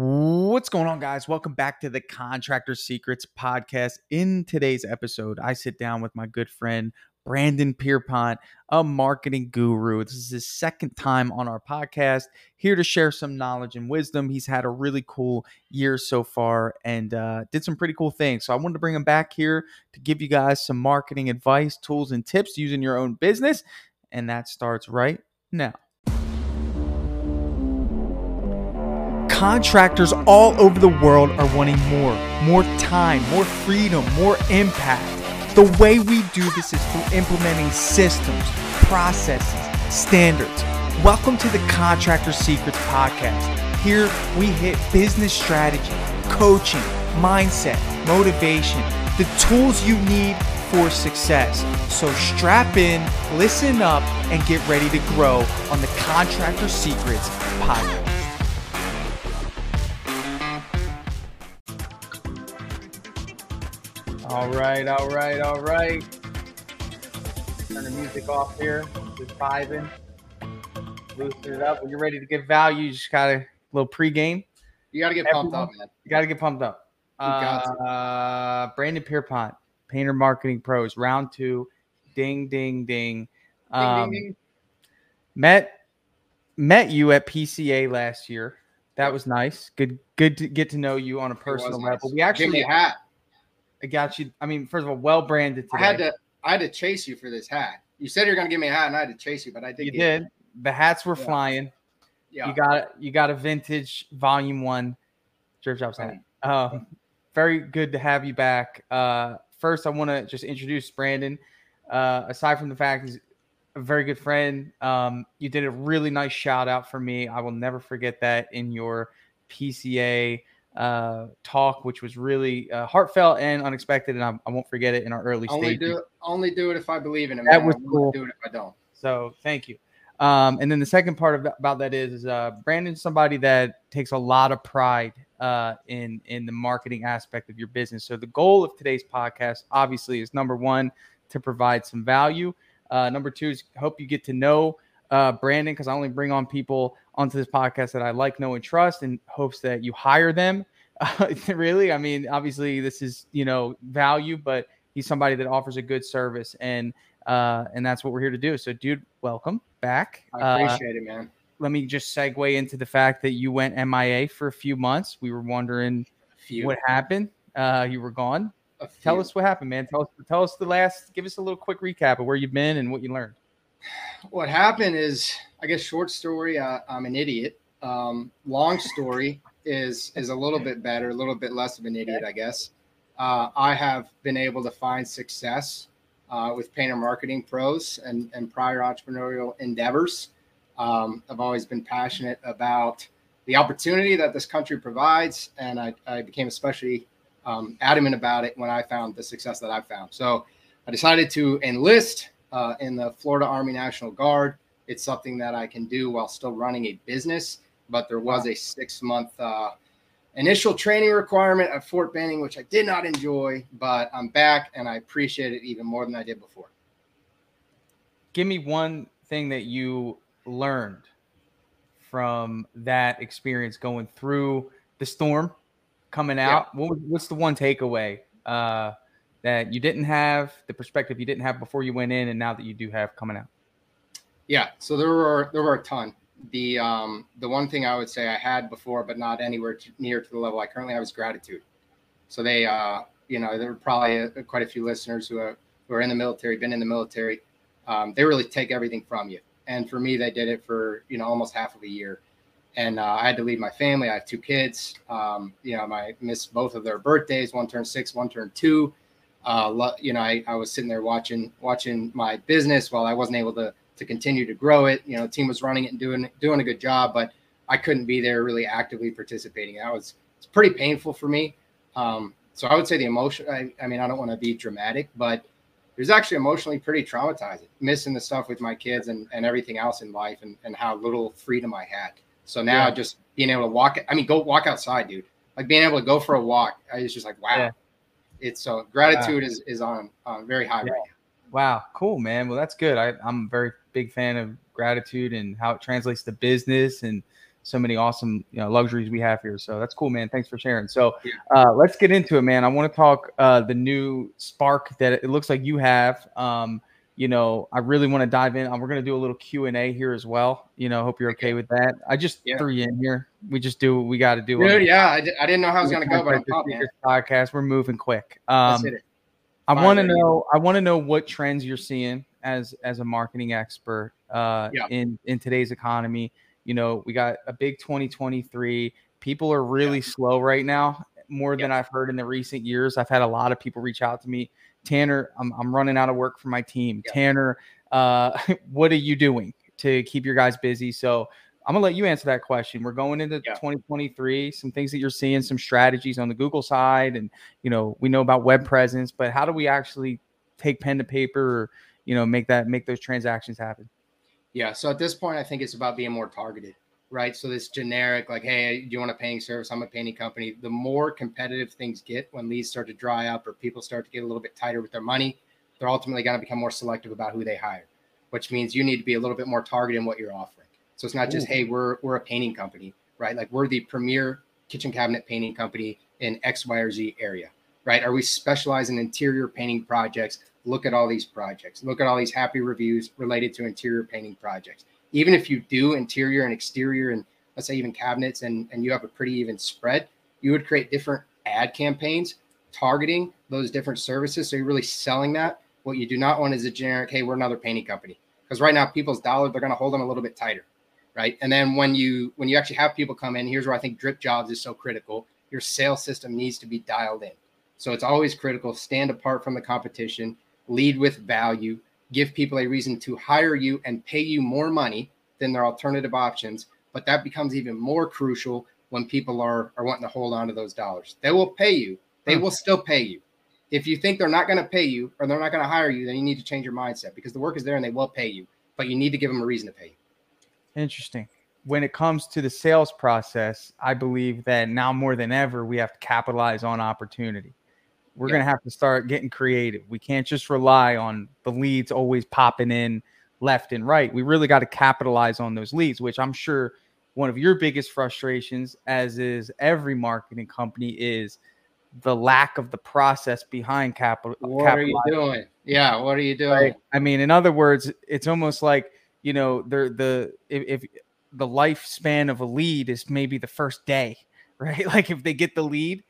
What's going on, guys? Welcome back to the Contractor Secrets podcast. In today's episode, I sit down with my good friend Brandon Pierpont, a marketing guru. This is his second time on our podcast, here to share some knowledge and wisdom. He's had a really cool year so far and uh, did some pretty cool things. So I wanted to bring him back here to give you guys some marketing advice, tools, and tips using your own business. And that starts right now. Contractors all over the world are wanting more, more time, more freedom, more impact. The way we do this is through implementing systems, processes, standards. Welcome to the Contractor Secrets Podcast. Here we hit business strategy, coaching, mindset, motivation, the tools you need for success. So strap in, listen up, and get ready to grow on the Contractor Secrets Podcast. All right, all right, all right. Turn the music off here. Just vibing. Loosen it up. When you're ready to get value, you just got a little pregame. You got to get pumped up, man. You got to get pumped up. Uh, Brandon Pierpont, Painter Marketing Pros, round two. Ding, ding, ding. Um, ding, ding. Met met you at PCA last year. That was nice. Good, good to get to know you on a personal nice. level. We Give actually me a hat. I got you. I mean, first of all, well branded today. I had to. I had to chase you for this hat. You said you're going to give me a hat, and I had to chase you, but I did. You get did. it. The hats were Yeah. flying. Yeah. You got you got a vintage volume one Jerk Jobs hat. Um, very good to have you back. Uh, first, I want to just introduce Brandon. Uh, aside from the fact he's a very good friend, um, you did a really nice shout out for me. I will never forget that in your PCA uh, talk, which was really uh, heartfelt and unexpected, and I, I won't forget it in our early only stages. do. Only do it if I believe in it. That man. was cool. Do it if I don't. So thank you. Um, and then the second part that, about that is, is uh, Brandon's somebody that takes a lot of pride uh, in in the marketing aspect of your business. So the goal of today's podcast, obviously, is number one to provide some value. Uh, number two is hope you get to know uh, Brandon because I only bring on people onto this podcast that I like, know, and trust, in hopes that you hire them. Uh, really, I mean, obviously, this is you know value, but he's somebody that offers a good service and uh, and that's what we're here to do. So, dude, welcome back. I Uh, appreciate it, man. let me just segue into the fact that you went MIA for a few months. We were wondering what happened. Uh, you were gone. Tell us what happened, man. Tell us. Tell us the last. Give us a little quick recap of where you've been and what you learned. What happened is, I guess, short story. Uh, I'm an idiot. Um, long story is is a little bit better, a little bit less of an idiot, I guess. Uh, I have been able to find success uh, with painter marketing pros and, and prior entrepreneurial endeavors. Um, I've always been passionate about the opportunity that this country provides, and I, I became especially um, adamant about it when I found the success that I found. So I decided to enlist uh, in the Florida Army National Guard. It's something that I can do while still running a business, but there was a six month uh, initial training requirement at Fort Benning, which I did not enjoy, but I'm back and I appreciate it even more than I did before. Give me one thing that you learned from that experience going through the storm, coming Yeah. out. What what's the one takeaway uh, that you didn't have, the perspective you didn't have before you went in, and now that you do have coming out? Yeah, so there were there were a ton. The um, the one thing I would say I had before, but not anywhere to, near to the level I currently have, is gratitude. So they, uh, you know, there were probably a, quite a few listeners who are who are in the military, been in the military. Um, they really take everything from you, and for me, they did it for you know almost half of a year. And uh, I had to leave my family. I have two kids. Um, you know, I missed both of their birthdays. One turned six, one turned two. Uh, lo- you know, I, I was sitting there watching watching my business while I wasn't able to to continue to grow it. You know, the team was running it and doing doing a good job, but I couldn't be there really actively participating. That was it's pretty painful for me. Um, so I would say the emotion. I, I mean, I don't want to be dramatic, but it was actually emotionally pretty traumatizing, missing the stuff with my kids and, and everything else in life, and, and how little freedom I had. So now Yeah. just being able to walk. I mean, go walk outside, dude. Like being able to go for a walk. I was just like, wow. Yeah. It's so gratitude is is on on very high Yeah. right now. Wow, cool, man. Well, that's good. I, I'm a very big fan of gratitude and how it translates to business and so many awesome you know, luxuries we have here. So that's cool, man. Thanks for sharing. So uh, let's get into it, man. I want to talk uh, the new Spark that it looks like you have. Um, you know, I really want to dive in. We're going to do a little Q and A here as well. You know, hope you're okay with that. I just yeah. threw you in here. We just do what we got to do. Dude, yeah, I, I, didn't know how I was going to go, but I'm podcast. We're moving quick. Um, I want to know. I want to know what trends you're seeing as as a marketing expert uh, yeah. in in today's economy. You know, we got a big 2023. People are really yeah. slow right now, more than I've heard in the recent years. I've had a lot of people reach out to me Tanner, I'm, I'm running out of work for my team. Yeah. Tanner, uh, what are you doing to keep your guys busy? So I'm gonna let you answer that question. We're going into yeah. 2023. Some things that you're seeing, some strategies on the Google side, and you know we know about web presence, but how do we actually take pen to paper, or you know make that make those transactions happen? Yeah. So at this point, I think it's about being more targeted right? So this generic, like, hey, do you want a painting service? I'm a painting company. The more competitive things get when leads start to dry up or people start to get a little bit tighter with their money, they're ultimately going to become more selective about who they hire, which means you need to be a little bit more targeted in what you're offering. So it's not just, Ooh. hey, we're we're a painting company, right? Like we're the premier kitchen cabinet painting company in X, Y, or Z area, right? Are we specialized in interior painting projects? Look at all these projects. Look at all these happy reviews related to interior painting projects even if you do interior and exterior and let's say even cabinets and, and you have a pretty even spread, you would create different ad campaigns targeting those different services. So you're really selling that. What you do not want is a generic, hey, we're another painting company. Because right now people's dollar, they're going to hold them a little bit tighter. Right. And then when you when you actually have people come in, here's where I think drip jobs is so critical. Your sales system needs to be dialed in. So it's always critical. Stand apart from the competition, lead with value, give people a reason to hire you and pay you more money than their alternative options. But that becomes even more crucial when people are, are wanting to hold on to those dollars. They will pay you, they hmm. will still pay you. If you think they're not going to pay you or they're not going to hire you, then you need to change your mindset because the work is there and they will pay you, but you need to give them a reason to pay you. Interesting. When it comes to the sales process, I believe that now more than ever, we have to capitalize on opportunity we're yeah. going to have to start getting creative. We can't just rely on the leads always popping in left and right. We really got to capitalize on those leads, which I'm sure one of your biggest frustrations, as is every marketing company, is the lack of the process behind capital. What are you doing? Yeah, what are you doing? Right? I mean, in other words, it's almost like you know, the the if, if the lifespan of a lead is maybe the first day, right? Like if they get the lead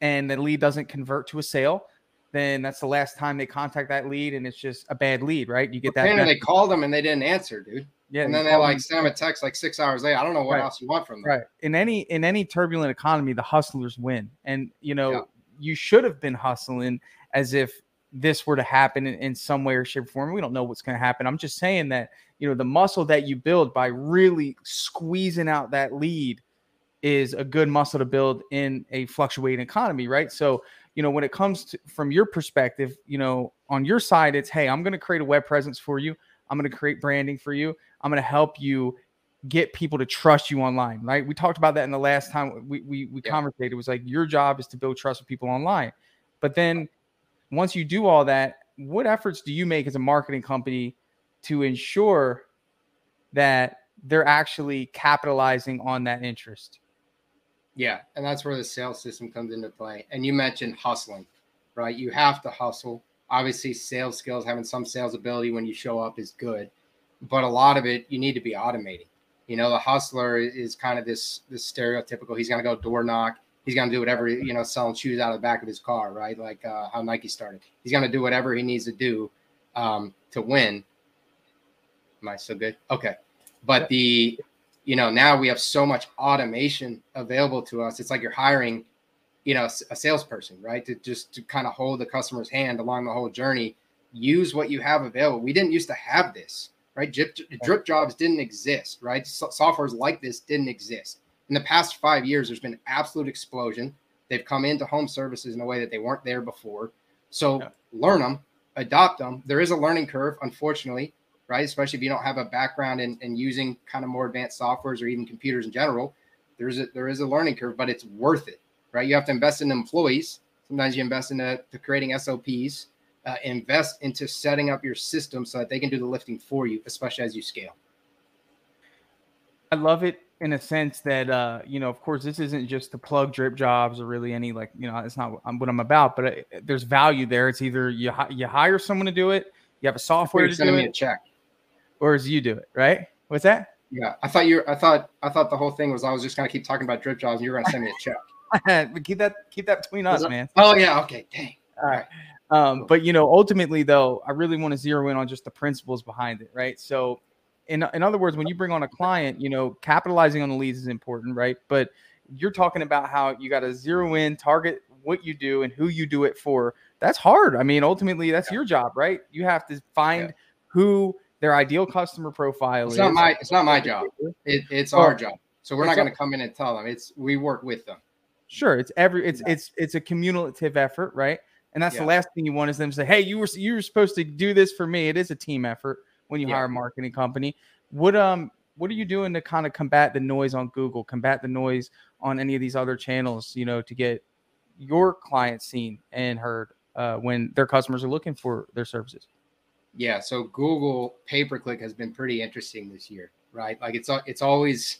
and the lead doesn't convert to a sale, then that's the last time they contact that lead, and it's just a bad lead, right? You get that. And they called them and they didn't answer, dude. Yeah, and then they like send them a text like six hours later. I don't know what right. else you want from them. Right. In any in any turbulent economy, the hustlers win, and you know yeah. you should have been hustling as if this were to happen in, in some way or shape or form. We don't know what's going to happen. I'm just saying that you know the muscle that you build by really squeezing out that lead is a good muscle to build in a fluctuating economy, right? So, you know, when it comes to from your perspective, you know, on your side, it's hey, I'm going to create a web presence for you. I'm going to create branding for you. I'm going to help you get people to trust you online, right? We talked about that in the last time we we, we yeah. conversated. It was like your job is to build trust with people online. But then once you do all that, what efforts do you make as a marketing company to ensure that they're actually capitalizing on that interest? Yeah, and that's where the sales system comes into play. And you mentioned hustling, right? You have to hustle. Obviously, sales skills, having some sales ability when you show up is good, but a lot of it you need to be automating. You know, the hustler is kind of this this stereotypical. He's going to go door knock. He's going to do whatever you know, selling shoes out of the back of his car, right? Like uh, how Nike started. He's going to do whatever he needs to do um, to win. Am I so good? Okay, but the you know, now we have so much automation available to us. It's like you're hiring, you know, a salesperson, right? To just to kind of hold the customer's hand along the whole journey. Use what you have available. We didn't used to have this, right? Drip, drip jobs didn't exist, right? So, softwares like this didn't exist. In the past five years, there's been an absolute explosion. They've come into home services in a way that they weren't there before. So yeah. learn them, adopt them. There is a learning curve, unfortunately right? Especially if you don't have a background in, in using kind of more advanced softwares or even computers in general. There's a there is a learning curve, but it's worth it, right? You have to invest in employees. Sometimes you invest into to creating SOPs, uh, invest into setting up your system so that they can do the lifting for you, especially as you scale. I love it in a sense that uh, you know, of course, this isn't just to plug drip jobs or really any like you know, it's not what I'm about, but it, uh, there's value there. It's either you you hire someone to do it, you have a software to do me it, a check, or as you do it, right? What's that? Yeah, I thought you. I thought I thought the whole thing was I was just gonna keep talking about drip jobs, and you were gonna send me a check. but keep that keep that between us, man. Oh yeah, okay, dang. All right. Um, but you know, ultimately though, I really want to zero in on just the principles behind it, right? So in, in other words, when you bring on a client, you know, capitalizing on the leads is important, right? But you're talking about how you got to zero in, target what you do and who you do it for. That's hard. I mean, ultimately, that's yeah. your job, right? You have to find yeah. who their ideal customer profile it's is. Not my, it's not my job. It, it's our job. So we're not going to come in and tell them. It's we work with them. Sure, it's every it's yeah. it's it's a cumulative effort, right? And that's the last thing you want is them to say, "Hey, you were you were supposed to do this for me." It is a team effort when you yeah. hire a marketing company. What um what are you doing to kind of combat the noise on Google, combat the noise on any of these other channels, you know, to get your clients seen and heard uh, when their customers are looking for their services? Yeah, so Google pay per click has been pretty interesting this year, right? Like it's it's always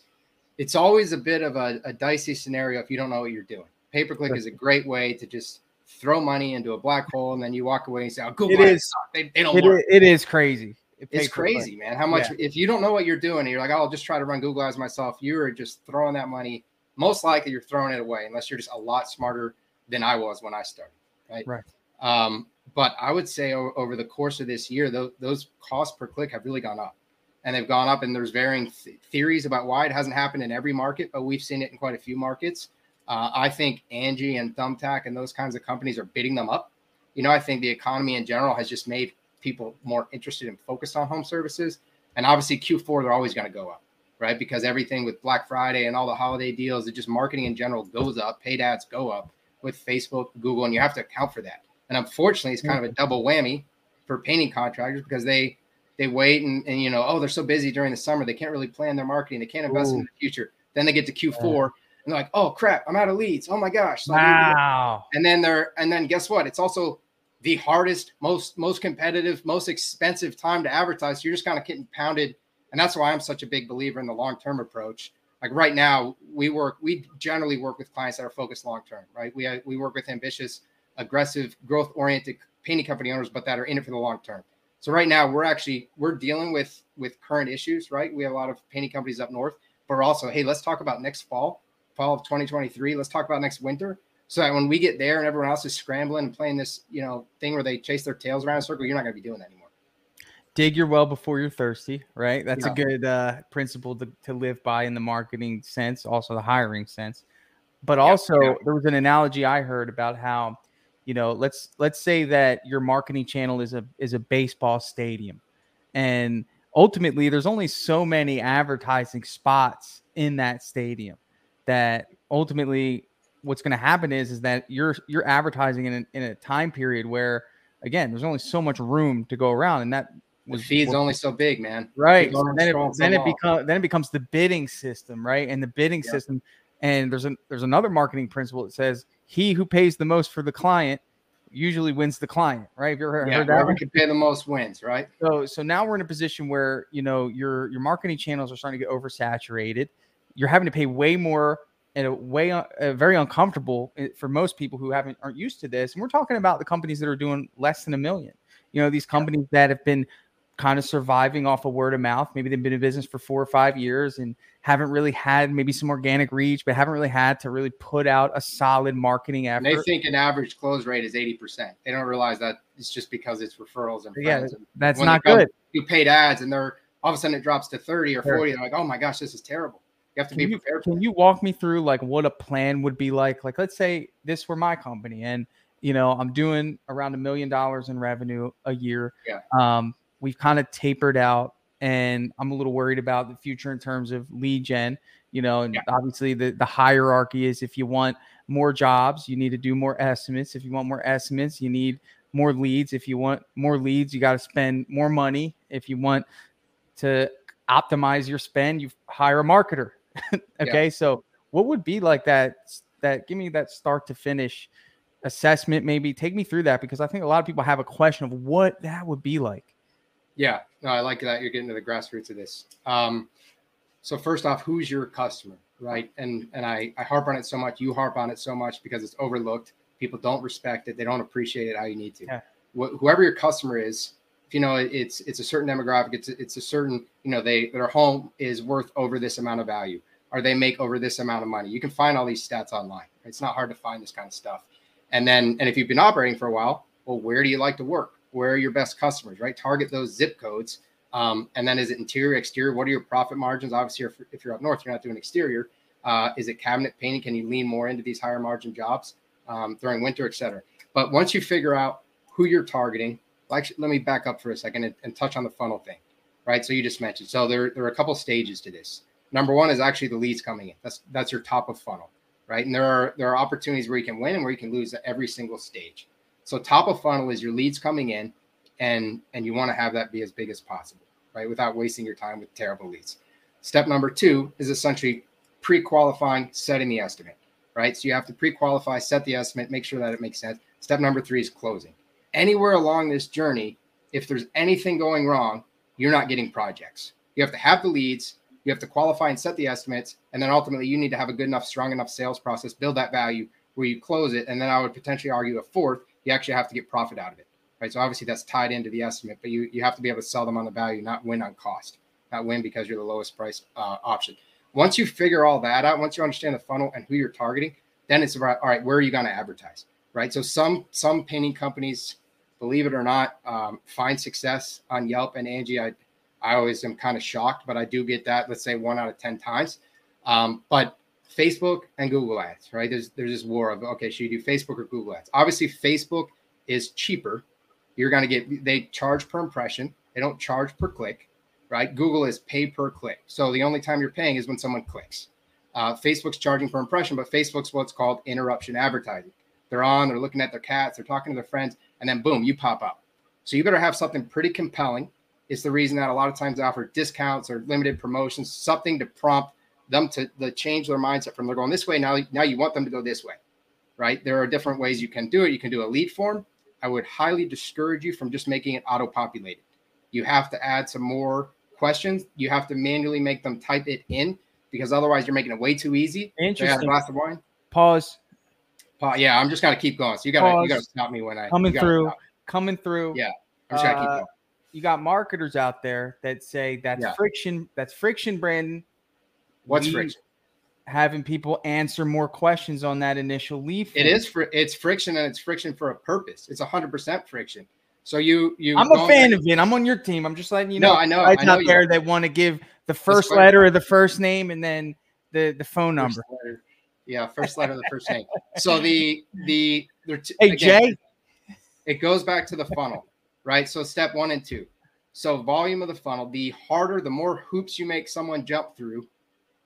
it's always a bit of a, a dicey scenario if you don't know what you're doing. Pay per click is a great way to just throw money into a black hole and then you walk away and say, "Oh, Google, it is. They, they don't it work." Is, it is crazy. It it's crazy, man. How much? Yeah. If you don't know what you're doing, and you're like, oh, "I'll just try to run Google Ads myself." You are just throwing that money. Most likely, you're throwing it away unless you're just a lot smarter than I was when I started. Right. Right. Um, but I would say over, the course of this year, those, those costs per click have really gone up, and they've gone up. And there's varying th- theories about why it hasn't happened in every market, but we've seen it in quite a few markets. Uh, I think Angie and Thumbtack and those kinds of companies are bidding them up. You know, I think the economy in general has just made people more interested and focused on home services. And obviously, Q4, they're always going to go up, right? Because everything with Black Friday and all the holiday deals, it just marketing in general goes up, paid ads go up with Facebook, Google, and you have to account for that. And unfortunately, it's kind of a double whammy for painting contractors because they they wait and, and you know, oh, they're so busy during the summer, they can't really plan their marketing, they can't invest Ooh. in the future. Then they get to Q4 yeah. and they're like, oh crap, I'm out of leads. Oh my gosh. So wow. And then they're and then guess what? It's also the hardest, most most competitive, most expensive time to advertise. So you're just kind of getting pounded, and that's why I'm such a big believer in the long term approach. Like right now, we work, we generally work with clients that are focused long term, right? We we work with ambitious, aggressive, growth oriented painting company owners, but that are in it for the long term. So right now, we're actually we're dealing with with current issues, right? We have a lot of painting companies up north, but we're also, hey, let's talk about next fall, fall of 2023. Let's talk about next winter so that when we get there and everyone else is scrambling and playing this, you know, thing where they chase their tails around a circle, you're not going to be doing that anymore. Dig your well before you're thirsty, right? That's yeah. a good uh, principle to, to live by in the marketing sense, also the hiring sense. But also, yeah. there was an analogy I heard about how, you know, let's let's say that your marketing channel is a is a baseball stadium, and ultimately, there's only so many advertising spots in that stadium that ultimately what's going to happen is is that you're you're advertising in a, in a time period where again there's only so much room to go around and that was the feed's only so big man. Right. So then it, then it becomes then it becomes the bidding system right? And the bidding yeah. system and there's an there's another marketing principle that says he who pays the most for the client usually wins the client right? Have you ever yeah, heard that whoever can pay the most wins right? So so now we're in a position where you know your your marketing channels are starting to get oversaturated. You're having to pay way more in a way uh, very uncomfortable eh, for most people who haven't aren't used to this. And we're talking about the companies that are doing less than a million. You know, these companies that have been kind of surviving off of word of mouth. Maybe they've been in business for four or five years and haven't really had maybe some organic reach, but haven't really had to really put out a solid marketing effort. They think an average close rate is 80%. They don't realize that it's just because it's referrals and friends. Yeah, that's not good. You paid ads and they're all of a sudden it drops to 30 or 40. They're like, oh my gosh, this is terrible. You have to can be prepared. You, can you walk me through like what a plan would be like? Like, let's say this were my company, and you know I'm doing around a million dollars in revenue a year. Yeah. Um, we've kind of tapered out, and I'm a little worried about the future in terms of lead gen. You know, and yeah. obviously the the hierarchy is if you want more jobs, you need to do more estimates. If you want more estimates, you need more leads. If you want more leads, you got to spend more money. If you want to optimize your spend, you hire a marketer. okay, yeah. so what would be like that? That give me that start to finish assessment. Maybe take me through that because I think a lot of people have a question of what that would be like. Yeah, no, I like that you're getting to the grassroots of this. Um, So first off, who's your customer, right? And and I I harp on it so much. You harp on it so much because it's overlooked. People don't respect it. They don't appreciate it how you need to. Yeah. Wh- whoever your customer is, if you know it's it's a certain demographic, it's it's a certain you know they their home is worth over this amount of value, or they make over this amount of money. You can find all these stats online. It's not hard to find this kind of stuff. And then and if you've been operating for a while, well, where do you like to work? Where are your best customers, right? Target those zip codes. Um, and then is it interior, exterior? What are your profit margins? Obviously, if, you're up north, you're not doing exterior. Uh, is it cabinet painting? Can you lean more into these higher margin jobs um, during winter, et cetera? But once you figure out who you're targeting, like, let me back up for a second and, and touch on the funnel thing, right? So you just mentioned. So there, there are a couple stages to this. Number one is actually the leads coming in. That's that's your top of funnel, right? And there are there are opportunities where you can win and where you can lose at every single stage. So top of funnel is your leads coming in, and and you want to have that be as big as possible, right? Without wasting your time with terrible leads. Step number two is essentially pre-qualifying, setting the estimate, right? So you have to pre-qualify, set the estimate, make sure that it makes sense. Step number three is closing. Anywhere along this journey, if there's anything going wrong, you're not getting projects. You have to have the leads, you have to qualify and set the estimates, and then ultimately you need to have a good enough, strong enough sales process, build that value where you close it. And then I would potentially argue a fourth, you actually have to get profit out of it. Right. So obviously that's tied into the estimate, but you you have to be able to sell them on the value, not win on cost, not win because you're the lowest price uh, option. Once you figure all that out, once you understand the funnel and who you're targeting, then it's about all right, where are you going to advertise? Right. So some some painting companies, believe it or not, um, find success on Yelp and Angie. I I always am kind of shocked, but I do get that. Let's say one out of ten times. Um, but Facebook and Google Ads, right? There's there's this war of okay, should you do Facebook or Google Ads? Obviously, Facebook is cheaper. You're to get they charge per impression. They don't charge per click, right? Google is pay per click. So the only time you're paying is when someone clicks. Uh, Facebook's charging per impression, but Facebook's what's called interruption advertising. They're on, they're looking at their cats, they're talking to their friends, and then boom, you pop up. So you better have something pretty compelling. It's the reason that a lot of times they offer discounts or limited promotions, something to prompt them to, to change their mindset from they're going this way now now you want them to go this way right? There are different ways you can do it. You can do a lead form. I would highly discourage you from just making it auto populated you have to add some more questions. You have to manually make them type it in because otherwise you're making it way too easy interesting a glass of wine. Pause. Pause yeah i'm just gonna keep going. So you gotta pause. you gotta stop me when i coming through. coming through. Yeah i'm just uh, keep going. you got marketers out there that say that's yeah. friction that's friction brandon What's friction? Having people answer more questions on that initial leaf. It is for it's friction and it's friction for a purpose. It's hundred percent friction. So you you I'm a fan of it. I'm on your team. I'm just letting you know. No, I know. I know out there that want to give the first letter of the first name and then the the phone number. Letter. Yeah, first letter of the first name. So the the t- hey again, Jay, it goes back to the funnel, right? So step one and two. So volume of the funnel. The harder, the more hoops you make someone jump through,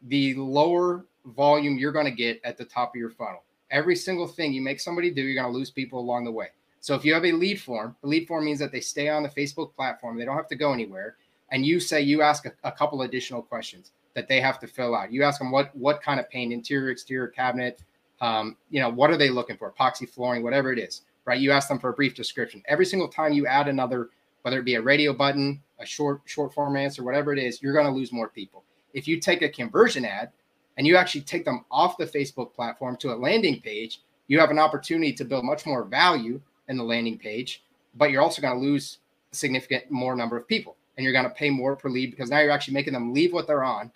the lower volume you're going to get at the top of your funnel. Every single thing you make somebody do, you're going to lose people along the way. So if you have a lead form, a lead form means that they stay on the Facebook platform, they don't have to go anywhere. And you say you ask a, a couple additional questions that they have to fill out. You ask them what what kind of paint, interior, exterior cabinet, um, you know, what are they looking for, epoxy flooring, whatever it is, right? You ask them for a brief description. Every single time you add another, whether it be a radio button, a short short form answer, whatever it is, you're going to lose more people if you take a conversion ad and you actually take them off the Facebook platform to a landing page, you have an opportunity to build much more value in the landing page, but you're also going to lose a significant more number of people and you're going to pay more per lead because now you're actually making them leave what they're on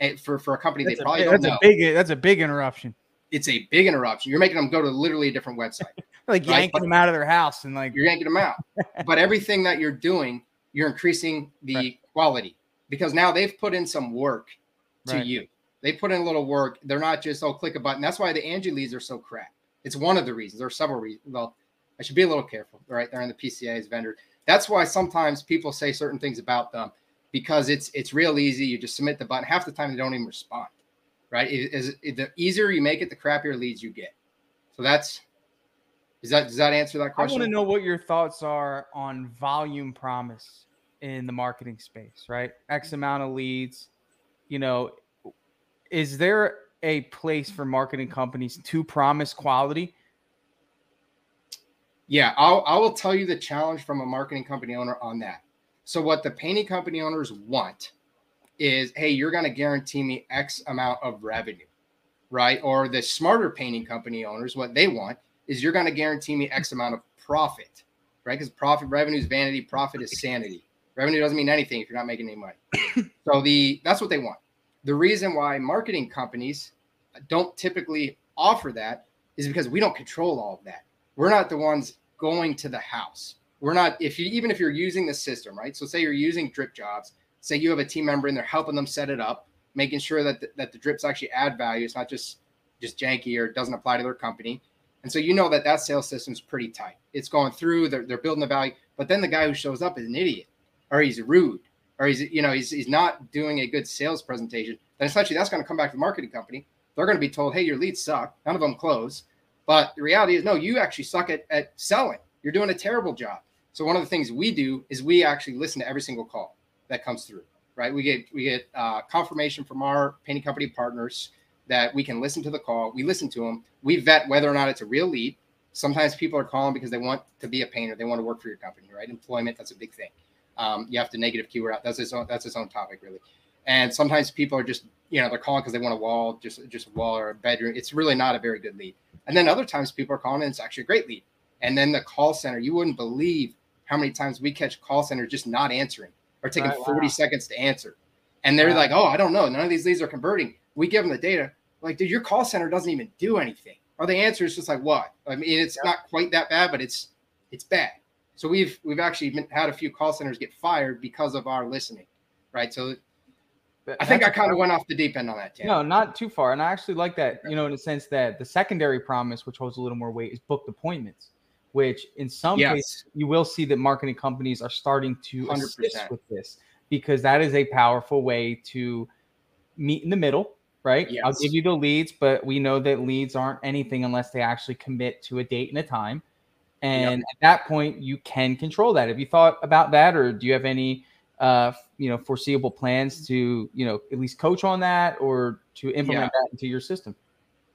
and for, for a company that's they probably a, don't that's know. A big, that's a big interruption. It's a big interruption. You're making them go to literally a different website. like right? yanking but them out of their house and like you're yanking them out. but everything that you're doing, you're increasing the right. quality because now they've put in some work to right. you. They put in a little work. They're not just oh click a button. That's why the Angie leads are so crap. It's one of the reasons. There are several reasons. Well, I should be a little careful. Right, they're in the PCA's vendor. That's why sometimes people say certain things about them because it's it's real easy. You just submit the button. Half the time they don't even respond. Right? It, is it, the easier you make it, the crappier leads you get. So that's is that does that answer that question? I want to know what your thoughts are on volume promise in the marketing space, right? X amount of leads. You know, is there a place for marketing companies to promise quality? Yeah, I'll, I will tell you the challenge from a marketing company owner on that. So, what the painting company owners want is, hey, you're going to guarantee me X amount of revenue, right? Or the smarter painting company owners, what they want is you're going to guarantee me X amount of profit, right? Because profit revenue is vanity, profit is sanity. Revenue doesn't mean anything if you're not making any money. so the that's what they want. The reason why marketing companies don't typically offer that is because we don't control all of that. We're not the ones going to the house. We're not if you even if you're using the system, right? So say you're using drip jobs, say you have a team member and they're helping them set it up, making sure that the, that the drips actually add value. It's not just just janky or doesn't apply to their company. And so you know that that sales system is pretty tight. It's going through, they're, they're building the value. But then the guy who shows up is an idiot or he's rude or he's, you know, he's, he's not doing a good sales presentation. Then essentially that's going to come back to the marketing company. They're going to be told, hey, your leads suck. None of them close. But the reality is, no, you actually suck at, at selling. You're doing a terrible job. So one of the things we do is we actually listen to every single call that comes through, right? We get we get uh, confirmation from our painting company partners that we can listen to the call. We listen to them. We vet whether or not it's a real lead. Sometimes people are calling because they want to be a painter. They want to work for your company, right? Employment, that's a big thing. Um, you have to negative keyword out. That's its own, that's its own topic, really. And sometimes people are just, you know, they're calling because they want a wall, just just a wall or a bedroom. It's really not a very good lead. And then other times people are calling and it's actually a great lead. And then the call center, you wouldn't believe how many times we catch call centers just not answering or taking right, 40 wow. seconds to answer. And they're wow. like, oh, I don't know. None of these leads are converting. We give them the data. Like, dude, your call center doesn't even do anything. Or the answer is just like, what? I mean, it's yeah. not quite that bad, but it's it's bad. So we've we've actually been, had a few call centers get fired because of our listening, right? So I think I kind of went off the deep end on that. Tim. No, not too far. And I actually like that, you know, in the sense that the secondary promise, which holds a little more weight, is booked appointments which in some yes. cases you will see that marketing companies are starting to 100%. assist with this because that is a powerful way to meet in the middle right yes. i'll give you the leads but we know that leads aren't anything unless they actually commit to a date and a time and yep. at that point you can control that have you thought about that or do you have any uh, you know foreseeable plans to you know at least coach on that or to implement yeah. that into your system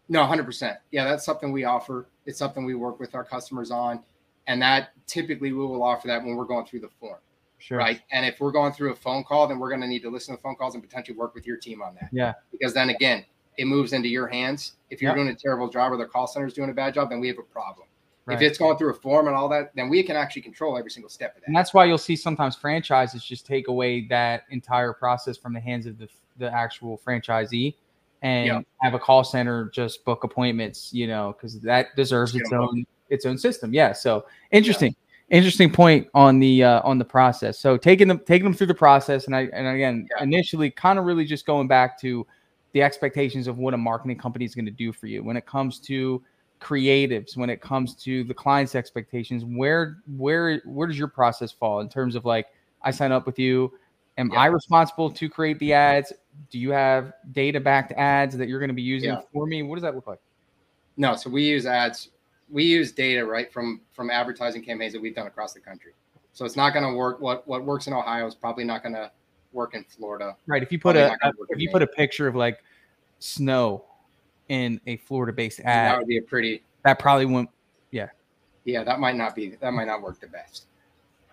no 100% yeah that's something we offer it's something we work with our customers on. And that typically we will offer that when we're going through the form. Sure. Right. And if we're going through a phone call, then we're going to need to listen to phone calls and potentially work with your team on that. Yeah. Because then again, it moves into your hands. If you're yep. doing a terrible job or the call center is doing a bad job, then we have a problem. Right. If it's going through a form and all that, then we can actually control every single step of that. And that's why you'll see sometimes franchises just take away that entire process from the hands of the, the actual franchisee and yep. have a call center just book appointments, you know, because that deserves its own its own system. Yeah. So interesting. Yeah. Interesting point on the uh, on the process. So taking them taking them through the process, and I and again yeah. initially kind of really just going back to the expectations of what a marketing company is going to do for you when it comes to creatives, when it comes to the client's expectations. Where where where does your process fall in terms of like I sign up with you? Am yeah. I responsible to create the ads? Do you have data backed ads that you're going to be using yeah. for me? What does that look like? No, so we use ads. We use data right from from advertising campaigns that we've done across the country. So it's not going to work. What what works in Ohio is probably not going to work in Florida. Right. If you put a if you put a picture of like snow in a Florida based ad, that would be a pretty. That probably won't. Yeah. Yeah, that might not be. That might not work the best.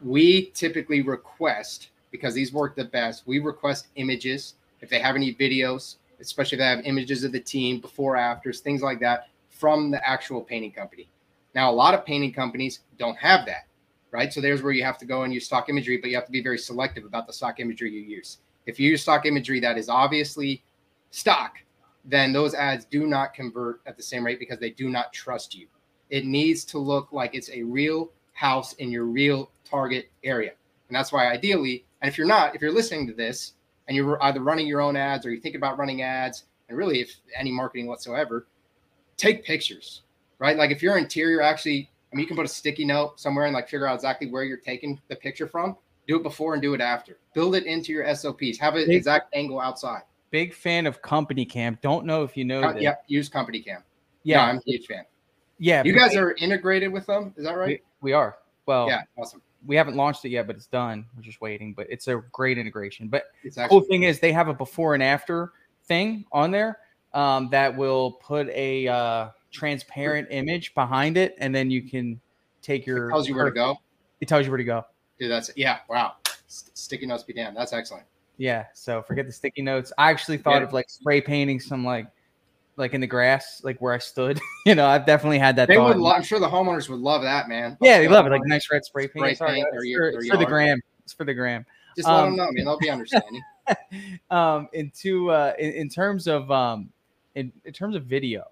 We typically request because these work the best. We request images if they have any videos, especially if they have images of the team before, afters, things like that from the actual painting company. Now, a lot of painting companies don't have that, right? So there's where you have to go and use stock imagery, but you have to be very selective about the stock imagery you use. If you use stock imagery that is obviously stock, then those ads do not convert at the same rate because they do not trust you. It needs to look like it's a real house in your real target area. And that's why ideally and if you're not, if you're listening to this and you're either running your own ads or you think about running ads, and really if any marketing whatsoever, take pictures, right? Like if your interior actually, I mean, you can put a sticky note somewhere and like figure out exactly where you're taking the picture from. Do it before and do it after. Build it into your SOPs. Have an exact angle outside. Big fan of Company Cam. Don't know if you know. Uh, yeah, use Company Cam. Yeah, no, I'm a huge fan. Yeah, you guys are integrated with them. Is that right? We, we are. Well, yeah, awesome we haven't launched it yet, but it's done. We're just waiting. But it's a great integration. But the cool thing is they have a before and after thing on there um, that will put a uh, transparent image behind it, and then you can take your. It tells you where to go. It tells you where to go. Dude, that's yeah. Wow. Sticky notes be damned. That's excellent. Yeah. So forget the sticky notes. I actually thought Yeah. of like spray painting some like like in the grass, like where I stood. you know, I've definitely had that They thought. would. Lo- I'm sure the homeowners would love that, man. yeah, they love it. Like nice red spray paint. Spray It's, all right. paint or your- for, or it's your for the gram. It's for the gram. Just let um, them know, man. They'll be understanding. um into uh in, in terms of um in, in terms of video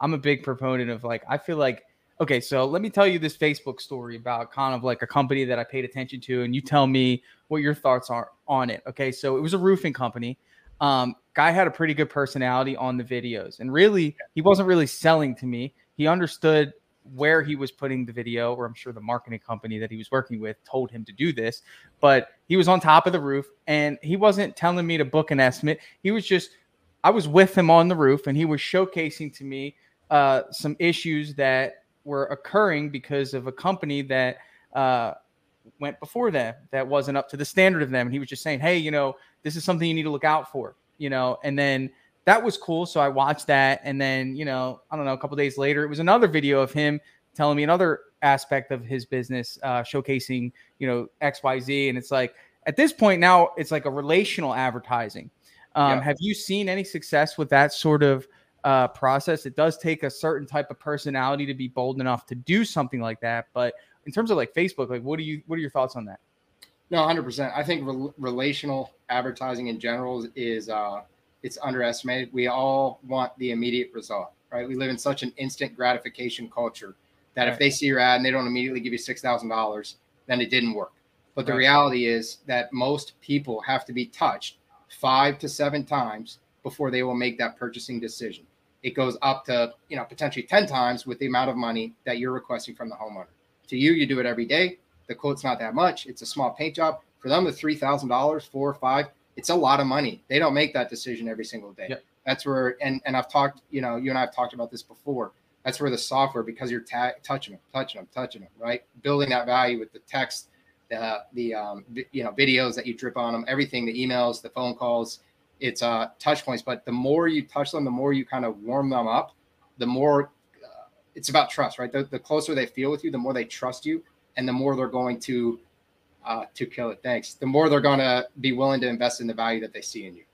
i'm a big proponent of like i feel like okay so let me tell you this facebook story about kind of like a company that i paid attention to and you tell me what your thoughts are on it okay? So it was a roofing company. Um guy had a pretty good personality on the videos and really he wasn't really selling to me. He understood where he was putting the video or i'm sure the marketing company that he was working with told him to do this but he was on top of the roof and he wasn't telling me to book an estimate. He was just i was with him on the roof and he was showcasing to me uh, some issues that were occurring because of a company that uh, went before them that wasn't up to the standard of them. And he was just saying hey you know this is something you need to look out for you know? And then that was cool. So i watched that. And then you know i don't know a couple days later it was another video of him telling me another aspect of his business uh, showcasing you know xyz and it's like at this point now it's like a relational advertising. Um, Yeah. have you seen any success with that sort of uh, process it does take a certain type of personality to be bold enough to do something like that but in terms of like facebook like what do you what are your thoughts on that No, hundred percent. I think rel relational advertising in general is uh, it's underestimated. We all want the immediate result, right? We live in such an instant gratification culture that if they see your ad and they don't immediately give you six thousand dollars, then it didn't work. But the Right. reality is that most people have to be touched five to seven times before they will make that purchasing decision. It goes up to you know potentially ten times with the amount of money that you're requesting from the homeowner. To you, you do it every day the quote's not that much. It's a small paint job. For them, the three thousand dollars, four or five, it's a lot of money. They don't make that decision every single day. Yep. That's where, and and I've talked, you know, you and I have talked about this before. That's where the software, because you're ta- touching them, touching them, touching them, right? Building that value with the text, the the um, you know videos that you drip on them, everything, the emails, the phone calls. It's uh touch points, but the more you touch them, the more you kind of warm them up, the more uh, it's about trust, right? The, the closer they feel with you, the more they trust you, and the more they're going to uh, to kill it. Thanks. The more they're going to be willing to invest in the value that they see in you.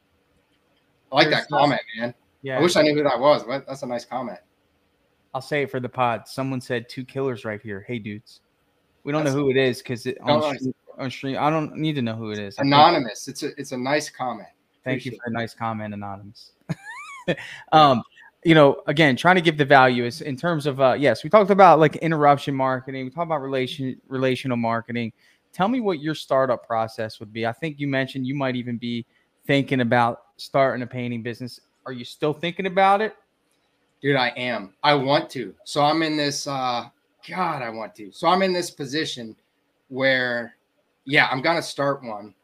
I like There's that comment, man. yeah I wish I knew who that was. But that's a nice comment. I'll say it for the pod. Someone said two killers right here. Hey, dudes. We don't know who it is because on, on stream, I don't need to know who it is. Anonymous. It's a it's a nice comment. Thank you for a nice comment, anonymous. um, you know, again, trying to give the value is in terms of uh, yes, we talked about like interruption marketing. We talked about relation relational marketing. Tell me what your startup process would be. I think you mentioned you might even be thinking about starting a painting business. Are you still thinking about it? Dude, I am. I want to. So I'm in this uh God, I want to. So I'm in this position where yeah, I'm gonna start one,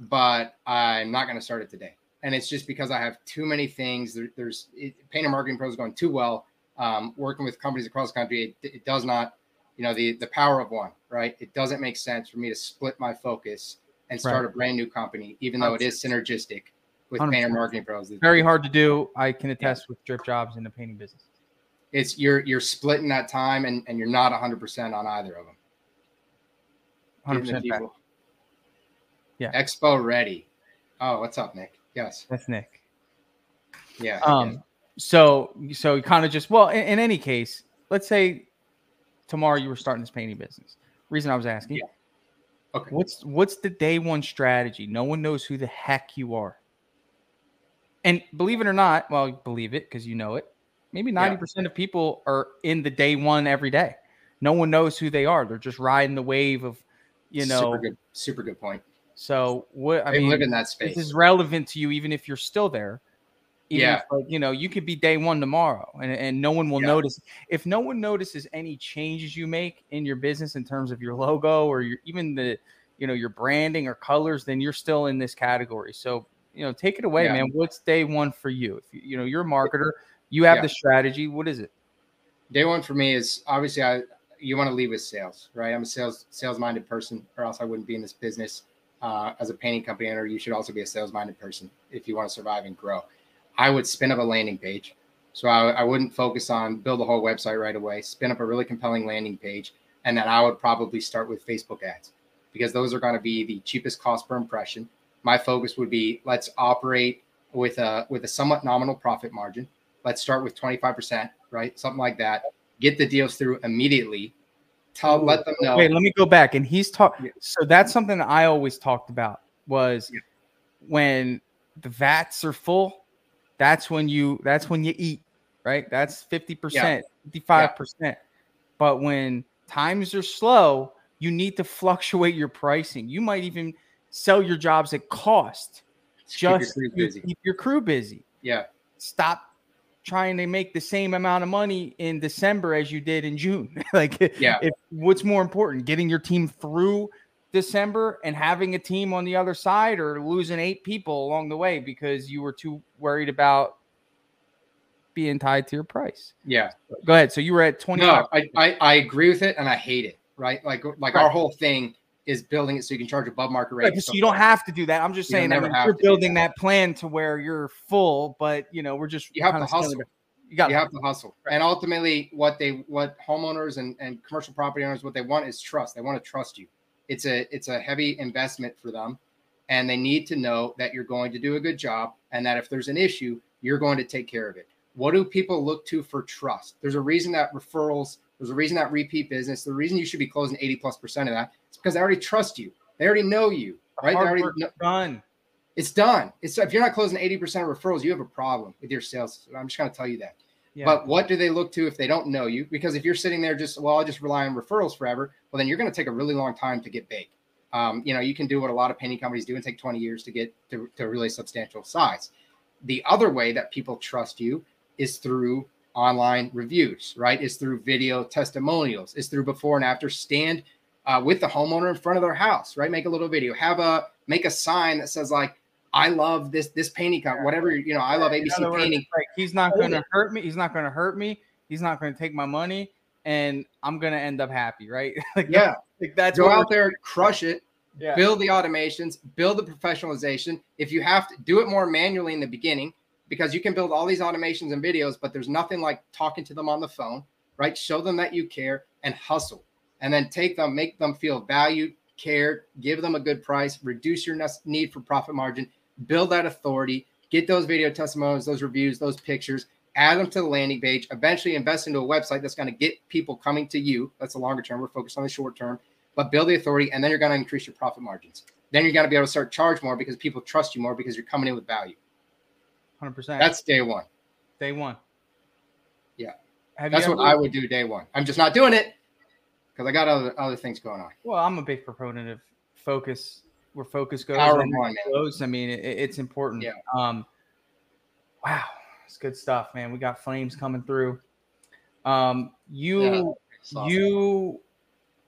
but I'm not going to start it today. And it's just because I have too many things. There, there's it, Painter Marketing Pro is going too well. Um, working with companies across the country, it, it, does not, you know, the the power of one, right? It doesn't make sense for me to split my focus and start right. a brand new company, even though it is synergistic with 100%. Painter Marketing Pros. Very hard to do. I can attest yeah. with drip jobs in the painting business. It's you're you're splitting that time and, and you're not 100% on either of them. 100% yeah. expo ready oh what's up nick yes That's Nick. yeah Um, so so you kind of just well, in, in any case, let's say tomorrow you were starting this painting business. Reason I was asking, Yeah. okay what's what's the day one strategy? No one knows who the heck you are. And believe it or not, well, believe it because you know it. Maybe 90% of people are in the day one every day. No one knows who they are. They're just riding the wave of, you know. super good super good point So what I mean, live in that space this is relevant to you even if you're still there. Even Yeah. if, like, you know, you could be day one tomorrow and, and no one will Yeah. notice. If no one notices any changes you make in your business in terms of your logo or your even the, you know, your branding or colors, then you're still in this category. So, you know, take it away, Yeah. man. What's day one for you? If you, you know, you're a marketer, you have Yeah. the strategy. What is it? day one for me is obviously i you want to lead with sales right i'm a sales sales minded person or else i wouldn't be in this business uh, as a painting company owner you should also be a sales minded person if you want to survive and grow i would spin up a landing page so I, I wouldn't focus on build a whole website right away spin up a really compelling landing page and then i would probably start with facebook ads because those are going to be the cheapest cost per impression my focus would be let's operate with a with a somewhat nominal profit margin. Let's start with 25%, right? Something like that. Get the deals through immediately. Tell let them know. Wait, let me go back. And he's talking. Yeah. So that's something I always talked about was yeah. when the vats are full, that's when you that's when you eat, right? That's 50%, yeah. 55%. But when times are slow, you need to fluctuate your pricing. You might even sell your jobs at cost just keep your, keep your crew busy. Yeah. Stop trying to make the same amount of money in December as you did in June. like, yeah. If, what's more important, getting your team through December and having a team on the other side, or losing eight people along the way because you were too worried about being tied to your price? Yeah. Go ahead. So you were at twenty. No, I, I, I agree with it, and I hate it. Right, like like right. our whole thing is building it so you can charge above market rate. Right, so you don't have to do that. I'm just you saying that you're building that. that. plan to where you're full, but you know, we're just you have to hustle. You got you have to hustle. Right. And ultimately what they what homeowners and, and commercial property owners what they want is trust. They want to trust you. It's a it's a heavy investment for them. And they need to know that you're going to do a good job and that if there's an issue, you're going to take care of it. What do people look to for trust? There's a reason that referrals, there's a reason that repeat business, the reason you should be closing 80 plus percent of that because they already trust you. They already know you, right? Hard already know, done. It's done. It's if you're not closing 80% of referrals, you have a problem with your sales. I'm just going to tell you that. Yeah. But what do they look to if they don't know you? Because if you're sitting there just, well, I'll just rely on referrals forever, well, then you're going to take a really long time to get big. Um, you know, you can do what a lot of painting companies do and take 20 years to get to, to a really substantial size. The other way that people trust you is through online reviews, right? Is through video testimonials, is through before and after stand uh, with the homeowner in front of their house, right? Make a little video, have a make a sign that says like, "I love this this painting company, whatever you know, I love ABC words, painting." Like he's not going to hurt me. He's not going to hurt me. He's not going to take my money, and I'm going to end up happy, right? like yeah, like that's go out there, crush it. Yeah. Build the automations, build the professionalization. If you have to do it more manually in the beginning, because you can build all these automations and videos, but there's nothing like talking to them on the phone, right? Show them that you care and hustle and then take them, make them feel valued, cared, give them a good price, reduce your need for profit margin, build that authority, get those video testimonials, those reviews, those pictures, add them to the landing page, eventually invest into a website that's going to get people coming to you. That's a longer term. We're focused on the short term, but build the authority and then you're going to increase your profit margins. Then you're going to be able to start charge more because people trust you more because you're coming in with value. 100%. That's day one. Day one. Yeah. Have That's what I would do day one. I'm just not doing it because I got other other things going on. Well, I'm a big proponent of focus. Where focus goes, Power one, goes. I mean, it, it's important. Yeah. Um. Wow, it's good stuff, man. We got flames coming through. Um, you yeah, you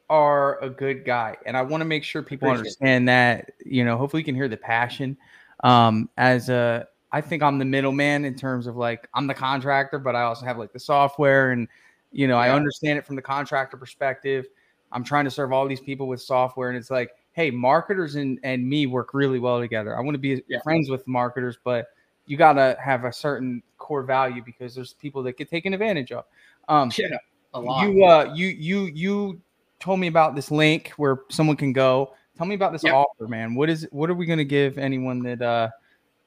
are a good guy, and I want to make sure people Appreciate understand it. that. You know, hopefully, you can hear the passion. Um, as a, I think I'm the middleman in terms of like I'm the contractor, but I also have like the software and you know, yeah. I understand it from the contractor perspective. I'm trying to serve all these people with software, and it's like, hey, marketers and, and me work really well together. I want to be yeah. friends with marketers, but you got to have a certain core value because there's people that get taken advantage of. Um, yeah, a lot. You, uh, you, you, you told me about this link where someone can go. Tell me about this yep. offer, man. What is, what are we going to give anyone that uh,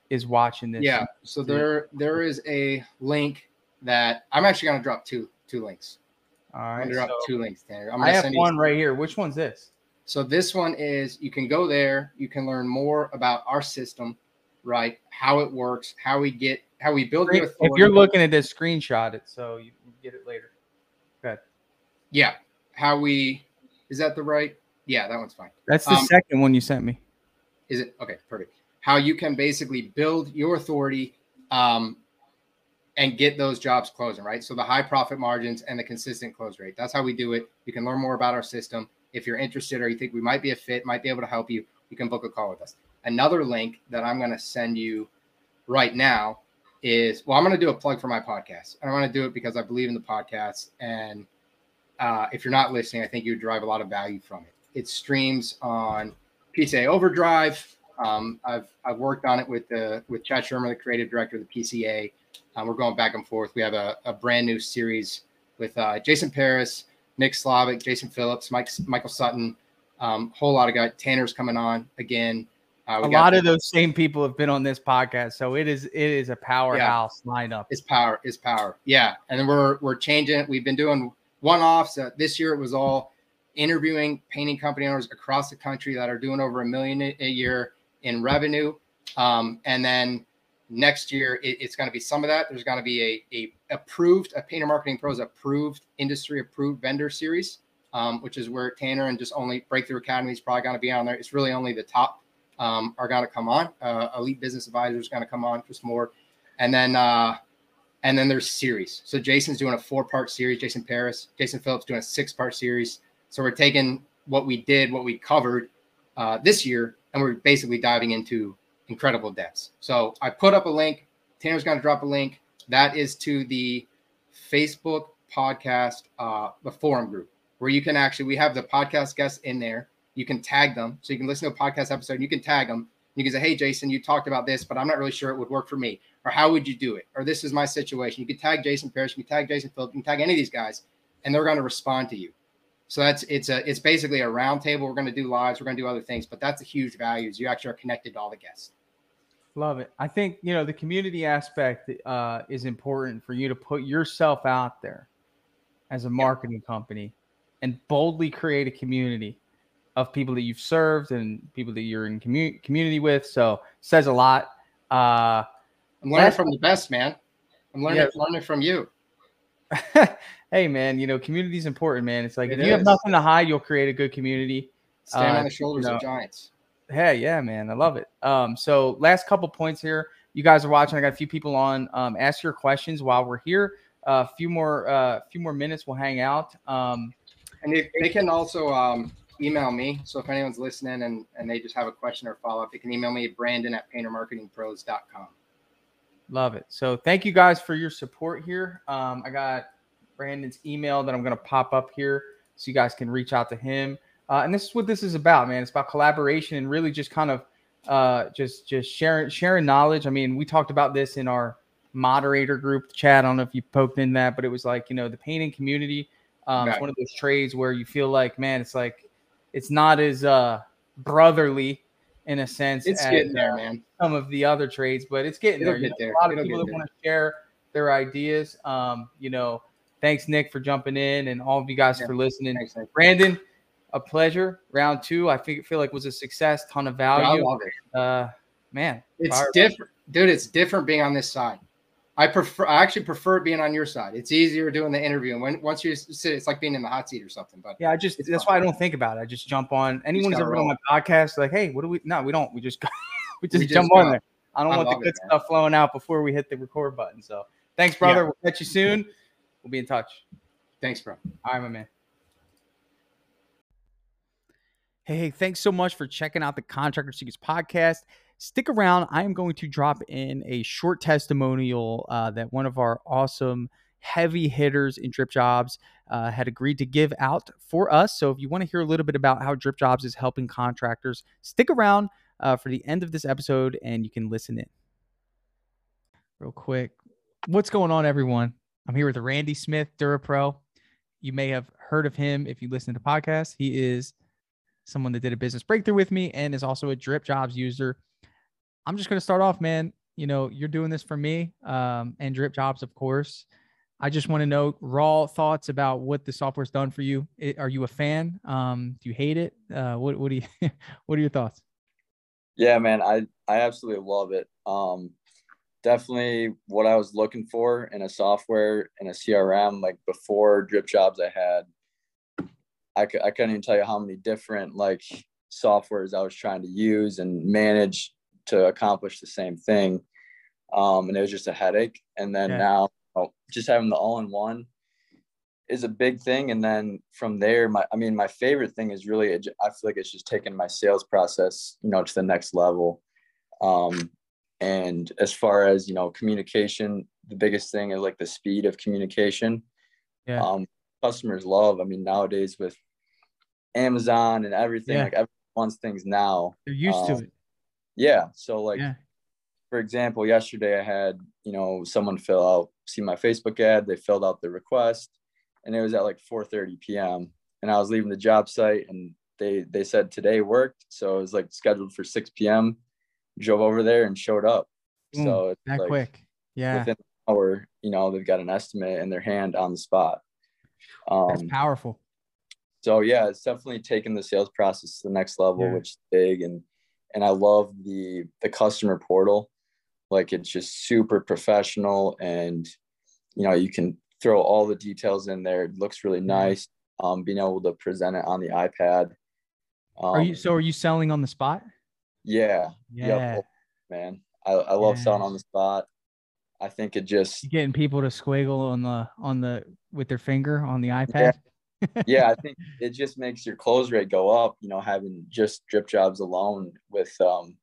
is watching this? Yeah. So there, there is a link that I'm actually going to drop two two links. All right. so two links, Tanner. i have one right here. Which one's this? So this one is you can go there. You can learn more about our system, right? How it works, how we get, how we build it. If you're looking at this, screenshot it so you can get it later. Good. Yeah. How we is that the right? Yeah, that one's fine. That's the um, second one you sent me. Is it okay? Perfect. How you can basically build your authority um, and get those jobs closing, right? So the high profit margins and the consistent close rate. That's how we do it. You can learn more about our system. If you're interested or you think we might be a fit, might be able to help you, you can book a call with us. Another link that I'm going to send you right now is well, I'm going to do a plug for my podcast. I want to do it because I believe in the podcast. And uh, if you're not listening, I think you derive a lot of value from it. It streams on PCA Overdrive. Um, I've I've worked on it with the with Chad Shermer, the creative director of the PCA. Um, we're going back and forth. We have a, a brand new series with uh, Jason Paris, Nick Slavik, Jason Phillips, Mike, Michael Sutton, um, whole lot of guys. Tanner's coming on again. Uh, a lot of those same people have been on this podcast, so it is it is a powerhouse yeah. lineup. It's power, it's power. Yeah, and then we're we're changing. it. We've been doing one offs. Uh, this year it was all interviewing painting company owners across the country that are doing over a million a year in revenue, um, and then next year it, it's going to be some of that. There's going to be a, a approved a Painter Marketing Pros approved industry approved vendor series, um, which is where Tanner and just only Breakthrough Academy is probably going to be on there. It's really only the top um, are going to come on. Uh, Elite Business Advisors going to come on some more, and then uh, and then there's series. So Jason's doing a four part series. Jason Paris, Jason Phillips doing a six part series. So we're taking what we did, what we covered uh, this year, and we're basically diving into incredible depths. So I put up a link. Tanner's going to drop a link. That is to the Facebook podcast, uh, the forum group, where you can actually we have the podcast guests in there you can tag them. So you can listen to a podcast episode and you can tag them. You can say, Hey, Jason, you talked about this, but I'm not really sure it would work for me. Or how would you do it? Or this is my situation. You can tag Jason Paris, you can tag Jason Phillips, you can tag any of these guys, and they're going to respond to you. So that's it's a it's basically a roundtable. We're going to do lives, we're going to do other things, but that's a huge value. Is you actually are connected to all the guests. Love it. I think you know the community aspect uh, is important for you to put yourself out there as a marketing yeah. company and boldly create a community of people that you've served and people that you're in commu- community with. So says a lot. Uh, I'm learning from the best, man. I'm learning, yeah. learning from you. hey, man, you know, community is important, man. It's like it if is. you have nothing to hide, you'll create a good community. Stand uh, on the shoulders you know, of giants. Hey, yeah, man. I love it. Um, so last couple points here. You guys are watching. I got a few people on. Um, ask your questions while we're here. A uh, few more, uh, few more minutes. We'll hang out. Um, and they, they can also um, email me. So if anyone's listening and, and they just have a question or follow up, they can email me at brandon at paintermarketingpros.com. Love it. So thank you guys for your support here. Um, I got Brandon's email that I'm going to pop up here so you guys can reach out to him. Uh, and this is what this is about, man. It's about collaboration and really just kind of uh, just just sharing sharing knowledge. I mean, we talked about this in our moderator group chat. I don't know if you poked in that, but it was like you know the painting community. Um, It's one of those trades where you feel like, man, it's like it's not as uh, brotherly in a sense. It's as, getting there, uh, man. Some of the other trades, but it's getting It'll there. Get there. A lot of It'll people that want to share their ideas. Um, you know, thanks Nick for jumping in, and all of you guys yeah. for listening. Thanks, Brandon, a pleasure. Round two, I think feel like was a success. Ton of value. Uh, man, it's different, dude. It's different being on this side. I prefer. I actually prefer being on your side. It's easier doing the interview, and when once you sit, it's like being in the hot seat or something. But yeah, I just that's fun. why I don't think about it. I just jump on. Anyone who's ever been on my podcast, like, hey, what do we? No, we don't. We just we just we jump just on there. I don't I want the good it, stuff flowing out before we hit the record button. So thanks, brother. Yeah. We'll catch you soon. We'll be in touch. Thanks, bro. All right, my man. Hey, hey, thanks so much for checking out the Contractor Secrets podcast. Stick around. I am going to drop in a short testimonial uh, that one of our awesome heavy hitters in Drip Jobs uh, had agreed to give out for us. So if you want to hear a little bit about how Drip Jobs is helping contractors, stick around uh, for the end of this episode and you can listen in. Real quick. What's going on, everyone? I'm here with Randy Smith, DuraPro. You may have heard of him if you listen to podcasts. He is someone that did a business breakthrough with me and is also a Drip Jobs user. I'm just going to start off, man. You know, you're doing this for me um, and Drip Jobs, of course. I just want to know raw thoughts about what the software's done for you. It, are you a fan? Um, do you hate it? Uh, what what do you what are your thoughts? Yeah, man, I I absolutely love it. Um, definitely what I was looking for in a software in a CRM. Like before Drip Jobs, I had I, I couldn't even tell you how many different like softwares I was trying to use and manage to accomplish the same thing. Um, and it was just a headache. And then yeah. now oh, just having the all in one is a big thing. And then from there, my, I mean, my favorite thing is really, I feel like it's just taking my sales process, you know, to the next level. Um, and as far as, you know, communication, the biggest thing is like the speed of communication. Yeah. Um, customers love, I mean, nowadays with Amazon and everything, yeah. like everyone wants things now. They're used um, to it. Yeah. So like yeah. for example, yesterday I had, you know, someone fill out, see my Facebook ad, they filled out the request and it was at like 4 30 p.m. And I was leaving the job site and they they said today worked, so it was like scheduled for 6 p.m. Drove over there and showed up. Boom, so it's that like quick. Yeah. within an hour, you know, they've got an estimate in their hand on the spot. That's Um, powerful. so yeah, it's definitely taken the sales process to the next level, Yeah. which is big. And and I love the the customer portal. Like it's just super professional, and you know you can throw all the details in there. It looks really nice. Um, being able to present it on the iPad. Um, Are you so are you selling on the spot? Yeah. Yeah. Yep. Man, I, I love selling on the spot. I think it just You getting people to squiggle on the on the with their finger on the iPad? yeah, I think it just makes your close rate go up, you know, having just drip jobs alone with um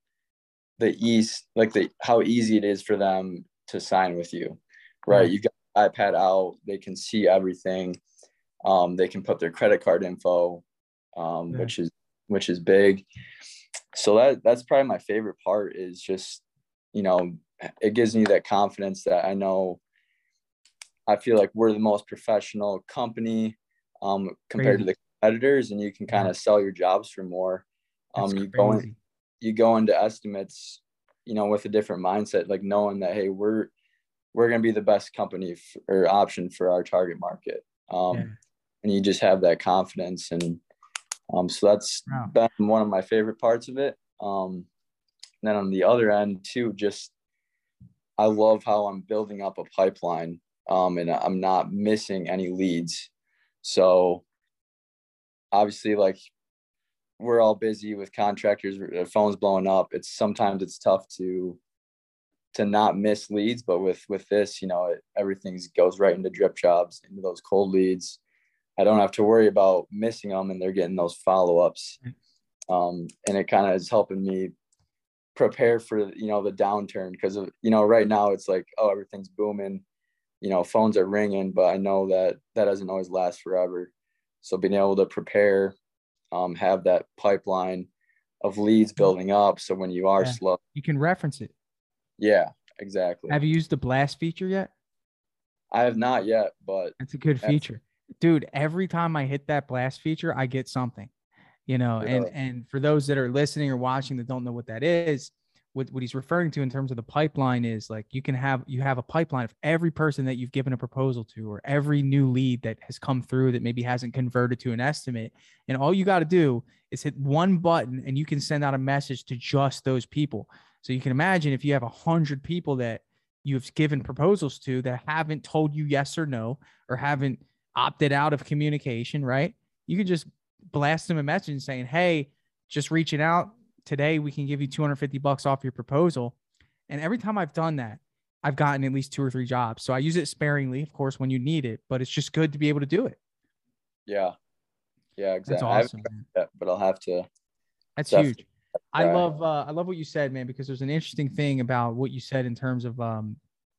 the ease like the how easy it is for them to sign with you. Right. Right. You got iPad out, they can see everything. Um, they can put their credit card info, um, Yeah. which is which is big. So that that's probably my favorite part is just, you know, it gives me that confidence that I know I feel like we're the most professional company um, compared to the competitors, and you can kind of sell your jobs for more. Um, you go in, you go into estimates, you know, with a different mindset, like knowing that hey, we're we're gonna be the best company f- or option for our target market. Um, Yeah. And you just have that confidence, and um, so that's Wow. been one of my favorite parts of it. Um, then on the other end too, just I love how I'm building up a pipeline um, and I'm not missing any leads. So obviously, like we're all busy with contractors, uh, phones blowing up. It's sometimes it's tough to to not miss leads, but with with this, you know, it, everything goes right into drip jobs, into those cold leads. I don't have to worry about missing them, and they're getting those follow ups. Um, and it kind of is helping me prepare for you know the downturn because you know right now it's like oh everything's booming you know phones are ringing but i know that that doesn't always last forever so being able to prepare um, have that pipeline of leads building up so when you are Yeah. slow You can reference it. yeah exactly Have you used the blast feature yet? i have not yet but That's a good feature. Dude, every time I hit that blast feature, I get something. You know, and and for those that are listening or watching that don't know what that is, what, what he's referring to in terms of the pipeline is like you can have you have a pipeline of every person that you've given a proposal to or every new lead that has come through that maybe hasn't converted to an estimate. And all you got to do is hit one button and you can send out a message to just those people. So you can imagine if you have a hundred people that you've given proposals to that haven't told you yes or no or haven't opted out of communication, right? You can just blast them a message saying, Hey, just reaching out today, we can give you 250 bucks off your proposal. And every time I've done that, I've gotten at least two or three jobs. So I use it sparingly, of course, when you need it, but it's just good to be able to do it. yeah yeah exactly haven't awesome. yet, but i'll have to That's Definitely. huge. I Right. love uh, I love what you said, man, because there's an interesting thing about what you said in terms of um,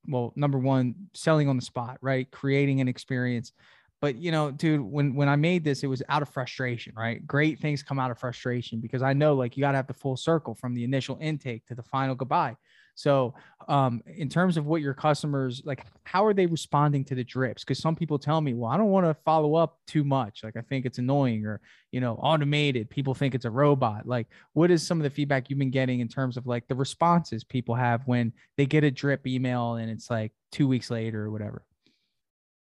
well, number one, selling on the spot, right? Creating an experience. But you know, dude, when when I made this, it was out of frustration, right? Great things come out of frustration because I know like you got to have the full circle from the initial intake to the final goodbye. So, um, in terms of what your customers like, how are they responding to the drips? Because some people tell me, well, I don't want to follow up too much. Like, I think it's annoying, or you know, automated. People think it's a robot. Like, what is some of the feedback you've been getting in terms of like the responses people have when they get a drip email and it's like two weeks later or whatever?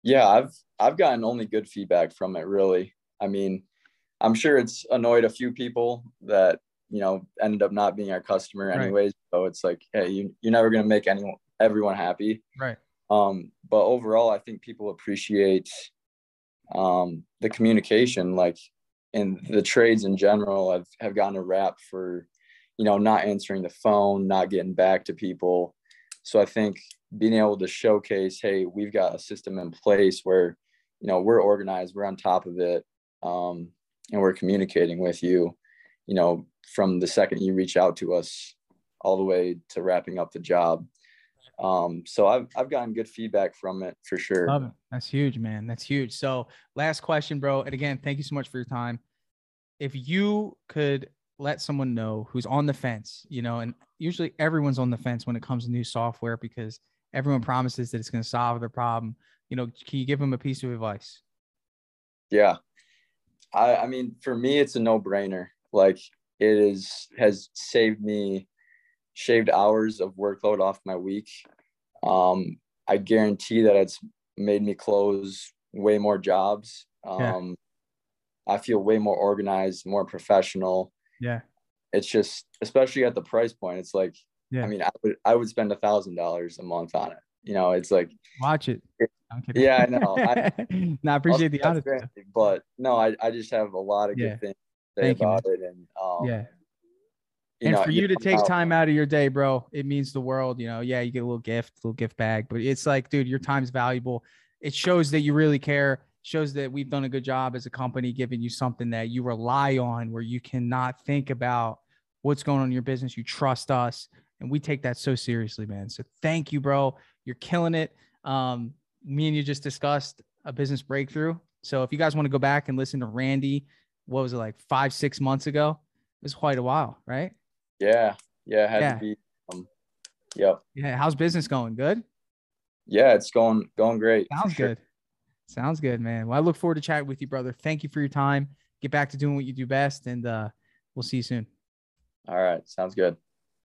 Yeah, I've I've gotten only good feedback from it really. I mean, I'm sure it's annoyed a few people that, you know, ended up not being our customer Right. anyways. So it's like, hey, you you're never gonna make anyone everyone happy. Right. Um, but overall I think people appreciate um the communication, like in the trades in general have, have gotten a rap for, you know, not answering the phone, not getting back to people. So I think being able to showcase, hey, we've got a system in place where, you know, we're organized, we're on top of it, um, and we're communicating with you, you know, from the second you reach out to us all the way to wrapping up the job. Um, so I've I've gotten good feedback from it for sure. Love it. That's huge, man. That's huge. So, last question, bro. And again, thank you so much for your time. If you could let someone know who's on the fence, you know, and usually everyone's on the fence when it comes to new software because everyone promises that it's going to solve their problem. You know, can you give them a piece of advice? Yeah. I, I mean, for me, it's a no brainer. Like it is has saved me shaved hours of workload off my week. Um, I guarantee that it's made me close way more jobs. Um, yeah. I feel way more organized, more professional. Yeah. It's just, especially at the price point, it's like, yeah. I mean, I would, I would spend a thousand dollars a month on it. You know, it's like, watch it. yeah, I know. I, no, I appreciate the honesty. But no, I, I just have a lot of good yeah. things to say Thank about you, it. And, um, yeah. and know, for you to take time out of your day, bro, it means the world. You know, yeah, you get a little gift, a little gift bag, but it's like, dude, your time's valuable. It shows that you really care shows that we've done a good job as a company giving you something that you rely on where you cannot think about what's going on in your business. You trust us. And we take that so seriously, man. So thank you, bro. You're killing it. Um, me and you just discussed a business breakthrough. So if you guys want to go back and listen to Randy, what was it like five, six months ago? It was quite a while, right? Yeah. Yeah. Had yeah. to be. Um, yep. Yeah. How's business going? Good. Yeah, it's going going great. Sounds good. Sounds good, man. Well, I look forward to chatting with you, brother. Thank you for your time. Get back to doing what you do best, and uh, we'll see you soon. All right. Sounds good.